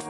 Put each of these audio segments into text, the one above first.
Good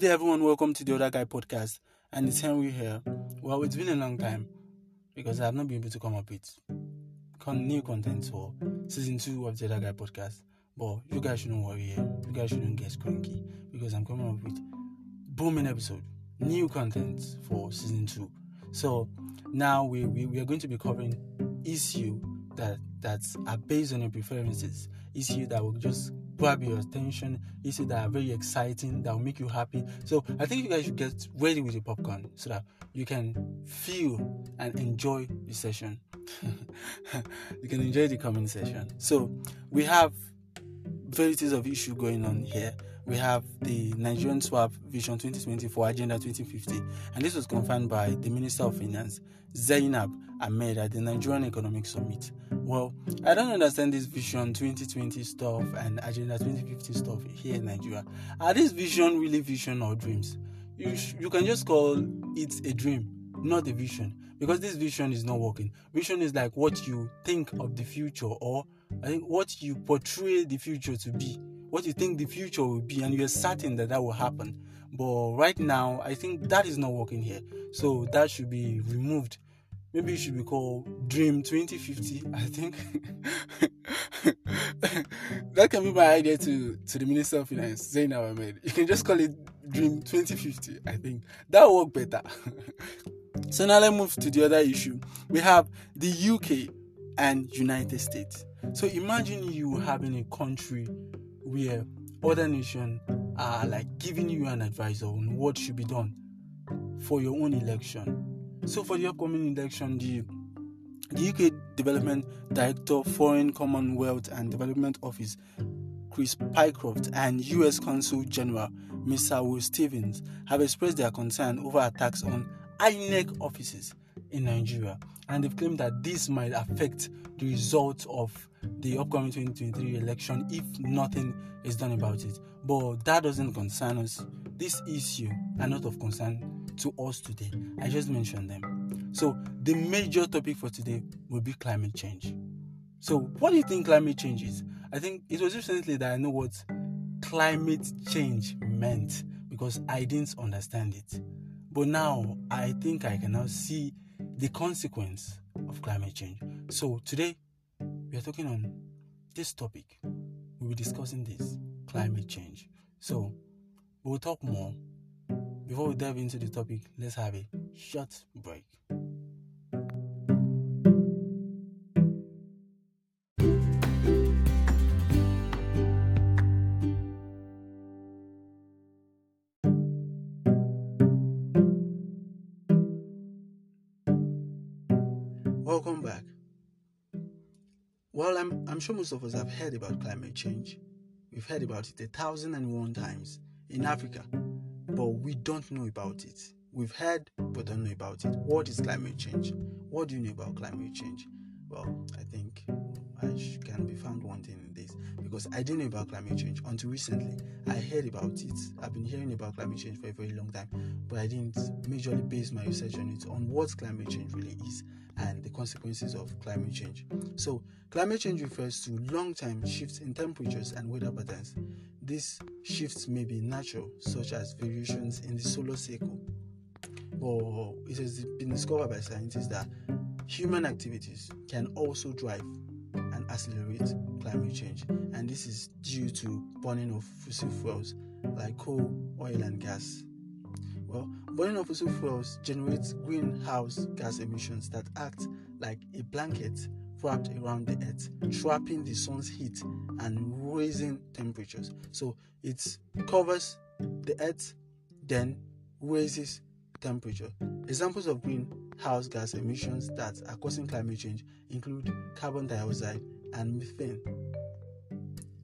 day, everyone. Welcome to the Other Guy podcast. And it's Henry here. Well, it's been a long time because I have not been able to come up with new content for season two of the Other Guy podcast. But you guys shouldn't worry. You guys shouldn't get cranky because I'm coming up with booming episode, new content for season two. So now we, we, we are going to be covering issue that that are based on your preferences, issue that will just grab your attention, issue that are very exciting, that will make you happy. So I think you guys should get ready with your popcorn so that you can feel and enjoy the session. you can enjoy the coming session. So we have varieties of issue going on here. We have the Nigerian Swap Vision 2024 Agenda 2050, and this was confirmed by the Minister of Finance, Zainab Ahmed, at the Nigerian Economic Summit. Well, I don't understand this Vision 2020 stuff and Agenda 2050 stuff here in Nigeria. Are this vision really vision or dreams? You, sh- you can just call it a dream, not a vision, because this vision is not working. Vision is like what you think of the future, or I think what you portray the future to be what you think the future will be, and you're certain that that will happen. But right now, I think that is not working here. So that should be removed. Maybe it should be called Dream 2050. I think that can be my idea to, to the Minister of Finance, Zainab Ahmed. You can just call it Dream 2050. I think that will work better. so now let's move to the other issue. We have the UK and United States. So imagine you having a country where other nations are like giving you an advice on what should be done for your own election. So for the upcoming election, the the UK Development Director, Foreign Commonwealth and Development Office, Chris Pycroft, and US Consul General, Mr. Will Stevens, have expressed their concern over attacks on INEC offices in Nigeria, and they've claimed that this might affect the results of the upcoming 2023 election if nothing is done about it. But that doesn't concern us. This issue are not of concern to us today. I just mentioned them. So the major topic for today will be climate change. So what do you think climate change is? I think it was recently that I know what climate change meant because I didn't understand it. But now I think I can now see the consequence of climate change. So today we are talking on this topic. We'll be discussing this climate change. So we'll talk more. Before we dive into the topic, let's have a short break. Well, I'm, I'm sure most of us have heard about climate change. We've heard about it a thousand and one times in Africa, but we don't know about it. We've heard but don't know about it. What is climate change? What do you know about climate change? Well, I think I can be found wanting in this because I didn't know about climate change until recently. I heard about it. I've been hearing about climate change for a very long time, but I didn't majorly base my research on it on what climate change really is and the consequences of climate change. So, climate change refers to long-time shifts in temperatures and weather patterns. These shifts may be natural, such as variations in the solar cycle, but it has been discovered by scientists that human activities can also drive accelerate climate change, and this is due to burning of fossil fuels like coal, oil, and gas. Well, burning of fossil fuels generates greenhouse gas emissions that act like a blanket wrapped around the earth, trapping the sun's heat and raising temperatures. So it covers the earth, then raises temperature. Examples of greenhouse gas emissions that are causing climate change include carbon dioxide and methane.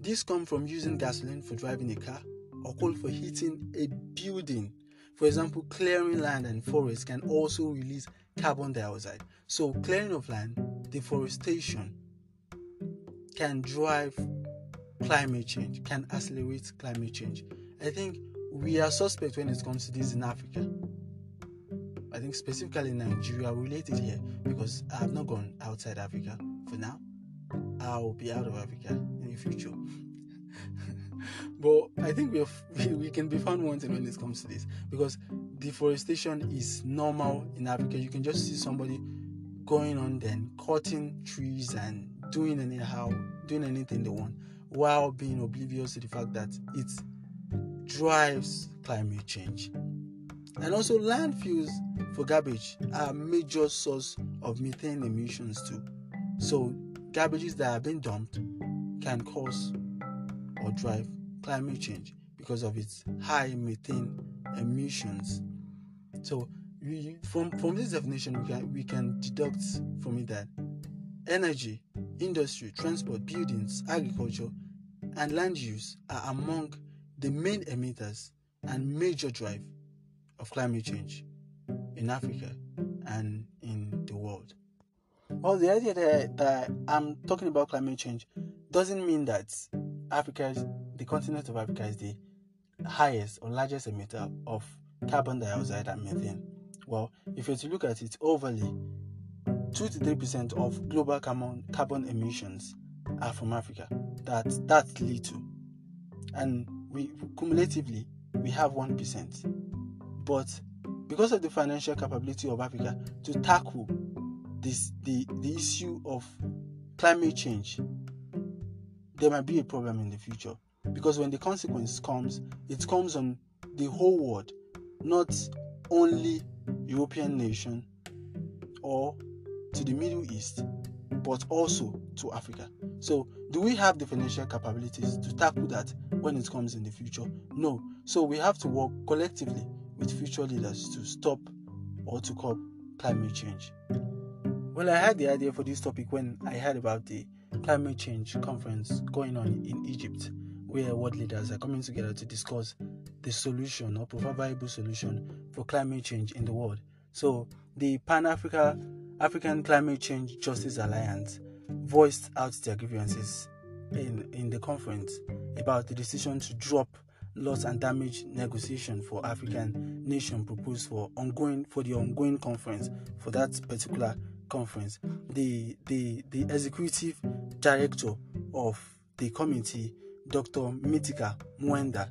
These come from using gasoline for driving a car or coal for heating a building. For example, clearing land and forests can also release carbon dioxide. So, clearing of land, deforestation can drive climate change, can accelerate climate change. I think we are suspect when it comes to this in Africa. I think specifically Nigeria related here because I have not gone outside Africa for now. I'll be out of Africa in the future. but I think we, have, we can be found wanting when it comes to this because deforestation is normal in Africa. You can just see somebody going on then cutting trees and doing anyhow, doing anything they want while being oblivious to the fact that it drives climate change. And also, landfills for garbage are a major source of methane emissions too. So, garbages that have been dumped can cause or drive climate change because of its high methane emissions. So, we, from from this definition, we can we can deduct from it that energy, industry, transport, buildings, agriculture, and land use are among the main emitters and major drive of climate change in Africa and in. Well, the idea that, that I'm talking about climate change doesn't mean that Africa, the continent of Africa, is the highest or largest emitter of carbon dioxide and methane. Well, if you to look at it overly, 2 to 3% of global carbon, carbon emissions are from Africa. That's, that's little. And we cumulatively, we have 1%. But because of the financial capability of Africa to tackle this the, the issue of climate change, there might be a problem in the future. Because when the consequence comes, it comes on the whole world, not only European nation or to the Middle East, but also to Africa. So, do we have the financial capabilities to tackle that when it comes in the future? No. So, we have to work collectively with future leaders to stop or to curb climate change. Well, I had the idea for this topic when I heard about the climate change conference going on in Egypt, where world leaders are coming together to discuss the solution or provide viable solution for climate change in the world. So, the Pan Africa African Climate Change Justice Alliance voiced out their grievances in, in the conference about the decision to drop loss and damage negotiation for African nation proposed for ongoing for the ongoing conference for that particular conference. The the the executive director of the committee, Dr. Mithika Mwenda,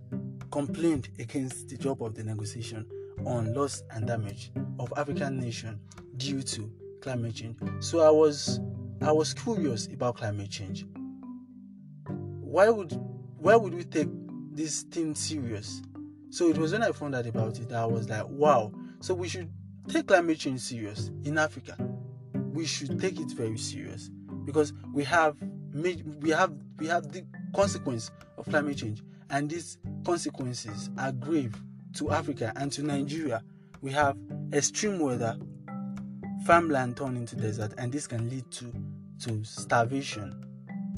complained against the drop of the negotiation on loss and damage of African nation due to climate change. So I was I was curious about climate change. Why would why would we take this thing serious. So it was when I found out about it that I was like, wow. So we should take climate change serious in Africa. We should take it very serious because we have we have we have the consequence of climate change, and these consequences are grave to Africa and to Nigeria. We have extreme weather, farmland turned into desert, and this can lead to to starvation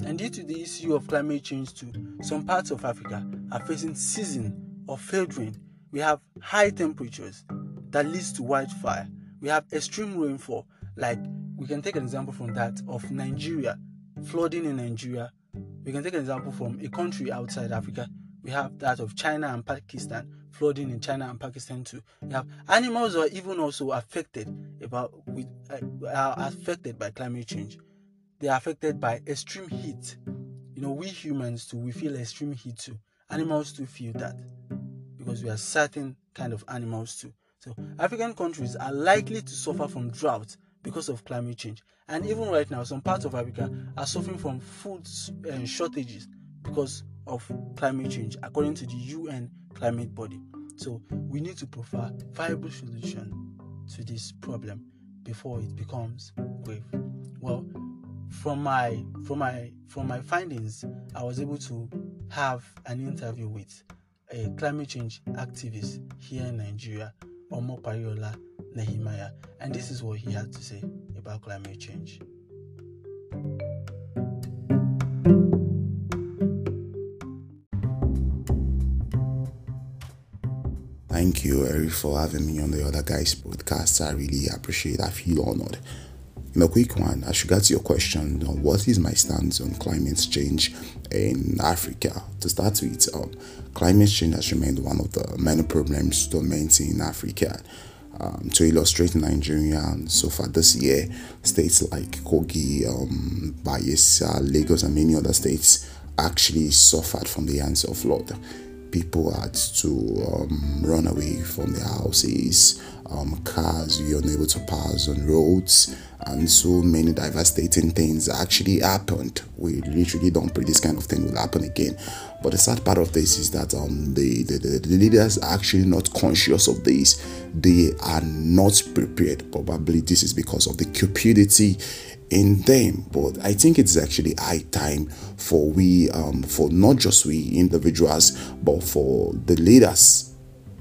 and due to the issue of climate change too, some parts of Africa are facing season of failed rain. We have high temperatures that leads to wildfire. We have extreme rainfall, like we can take an example from that of Nigeria, flooding in Nigeria. We can take an example from a country outside Africa. We have that of China and Pakistan, flooding in China and Pakistan too. We have animals are even also affected about with uh, are affected by climate change they are affected by extreme heat. You know, we humans too, we feel extreme heat too. Animals too feel that because we are certain kind of animals too. So African countries are likely to suffer from drought because of climate change. And even right now, some parts of Africa are suffering from food uh, shortages because of climate change, according to the UN climate body. So we need to provide viable solution to this problem before it becomes grave. Well, from my from my from my findings i was able to have an interview with a climate change activist here in nigeria omo pariola nehemiah and this is what he had to say about climate change Thank you, Eric, for having me on the Other Guys podcast. I really appreciate I feel honored. in a quick one, I should get to your question on what is my stance on climate change in Africa. To start with, um, climate change has remained one of the many problems tormenting Africa. Um, to illustrate Nigeria, so far this year, states like Kogi, um, Bayelsa, Lagos, and many other states actually suffered from the hands of flood people had to um, run away from their houses. Um, cars were unable to pass on roads, and so many devastating things actually happened. We literally don't pray this kind of thing will happen again. But the sad part of this is that um, the, the, the leaders are actually not conscious of this. They are not prepared. Probably this is because of the cupidity in them. But I think it's actually high time for we, um, for not just we individuals, but for the leaders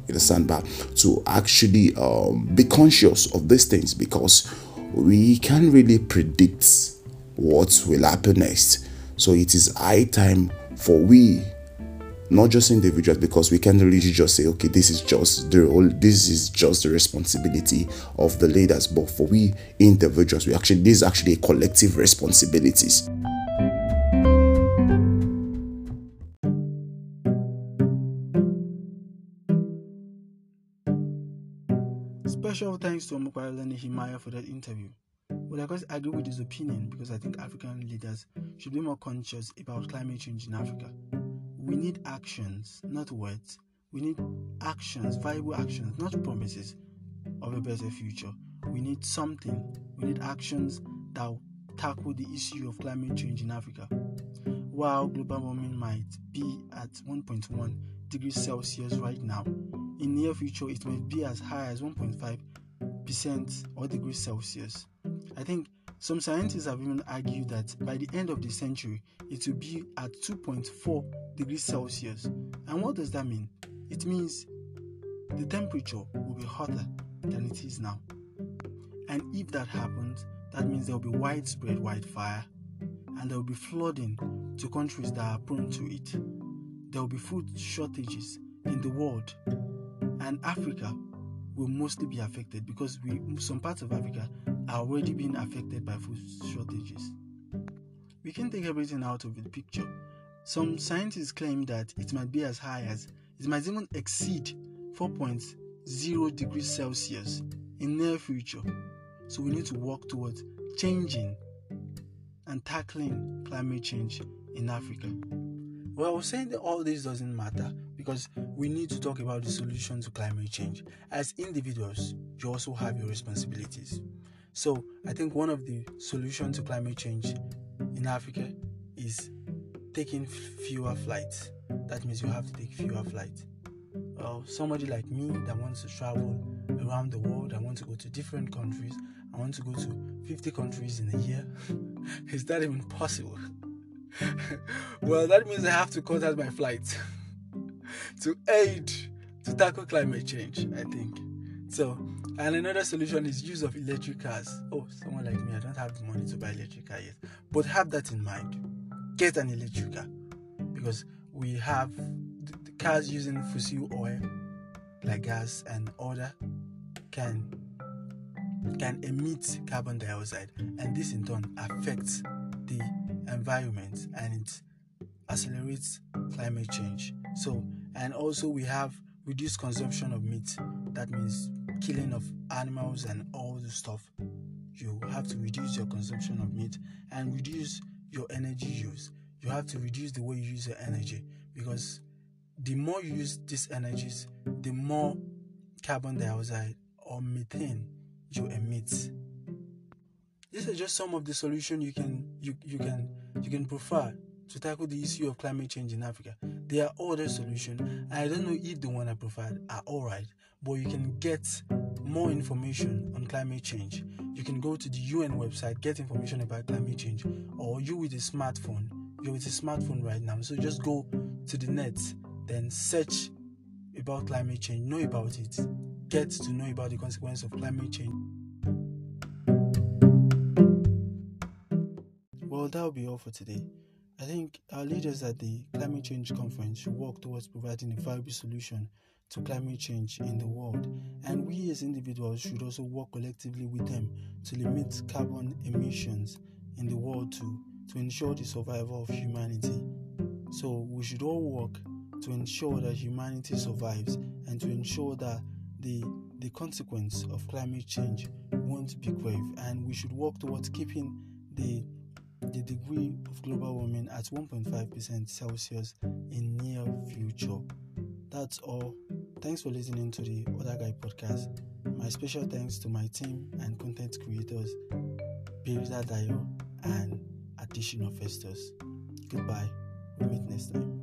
in the sandbar to actually um, be conscious of these things because we can't really predict what will happen next. So it is high time for we not just individuals because we can't really just say okay this is just the role this is just the responsibility of the leaders. But for we individuals we actually this is actually a collective responsibilities. Special thanks to Omokwalene Himaya for that interview. Well, I course agree with his opinion because I think African leaders should be more conscious about climate change in Africa we need actions, not words. We need actions, viable actions, not promises of a better future. We need something. We need actions that tackle the issue of climate change in Africa. While global warming might be at 1.1 degrees Celsius right now, in near future it might be as high as 1.5 percent or degrees Celsius. I think some scientists mm. have even argued that by the end of the century, it will be at 2.4 degrees Celsius. And what does that mean? It means the temperature will be hotter than it is now. And if that happens, that means there will be widespread wildfire and there will be flooding to countries that are prone to it. There will be food shortages in the world, and Africa will mostly be affected because we some parts of Africa are already being affected by food shortages. We can take everything out of the picture. Some scientists claim that it might be as high as it might even exceed 4.0 degrees Celsius in near future. So we need to work towards changing and tackling climate change in Africa. Well, saying that all this doesn't matter because we need to talk about the solution to climate change. As individuals, you also have your responsibilities. So, I think one of the solutions to climate change in Africa is taking fewer flights. That means you have to take fewer flights. Well, somebody like me that wants to travel around the world, I want to go to different countries, I want to go to 50 countries in a year. is that even possible? well, that means I have to cut out my flights to aid to tackle climate change, I think. So, and another solution is use of electric cars. Oh, someone like me, I don't have the money to buy electric car yet. But have that in mind. Get an electric car. Because we have the, cars using fossil oil like gas and other can can emit carbon dioxide and this in turn affects the environment and it accelerates climate change. So, and also we have reduced consumption of meat. That means killing of animals and all the stuff. You have to reduce your consumption of meat and reduce your energy use. You have to reduce the way you use your energy because the more you use these energies, the more carbon dioxide or methane you emit these are just some of the solutions you can you, you can you can prefer to tackle the issue of climate change in Africa. There are other solutions. I don't know if the one I provide are alright, but you can get more information on climate change. You can go to the UN website, get information about climate change, or you with a smartphone. You're with a smartphone right now, so just go to the net, then search about climate change, know about it, get to know about the consequence of climate change. Well, that will be all for today. I think our leaders at the climate change conference should work towards providing a viable solution to climate change in the world, and we as individuals should also work collectively with them to limit carbon emissions in the world to, to ensure the survival of humanity. So, we should all work to ensure that humanity survives and to ensure that the, the consequence of climate change won't be grave, and we should work towards keeping the the degree of global warming at 1.5% Celsius in near future. That's all. Thanks for listening to the Other Guy podcast. My special thanks to my team and content creators, Birza Dayo and Additional Festus. Goodbye. We meet next time.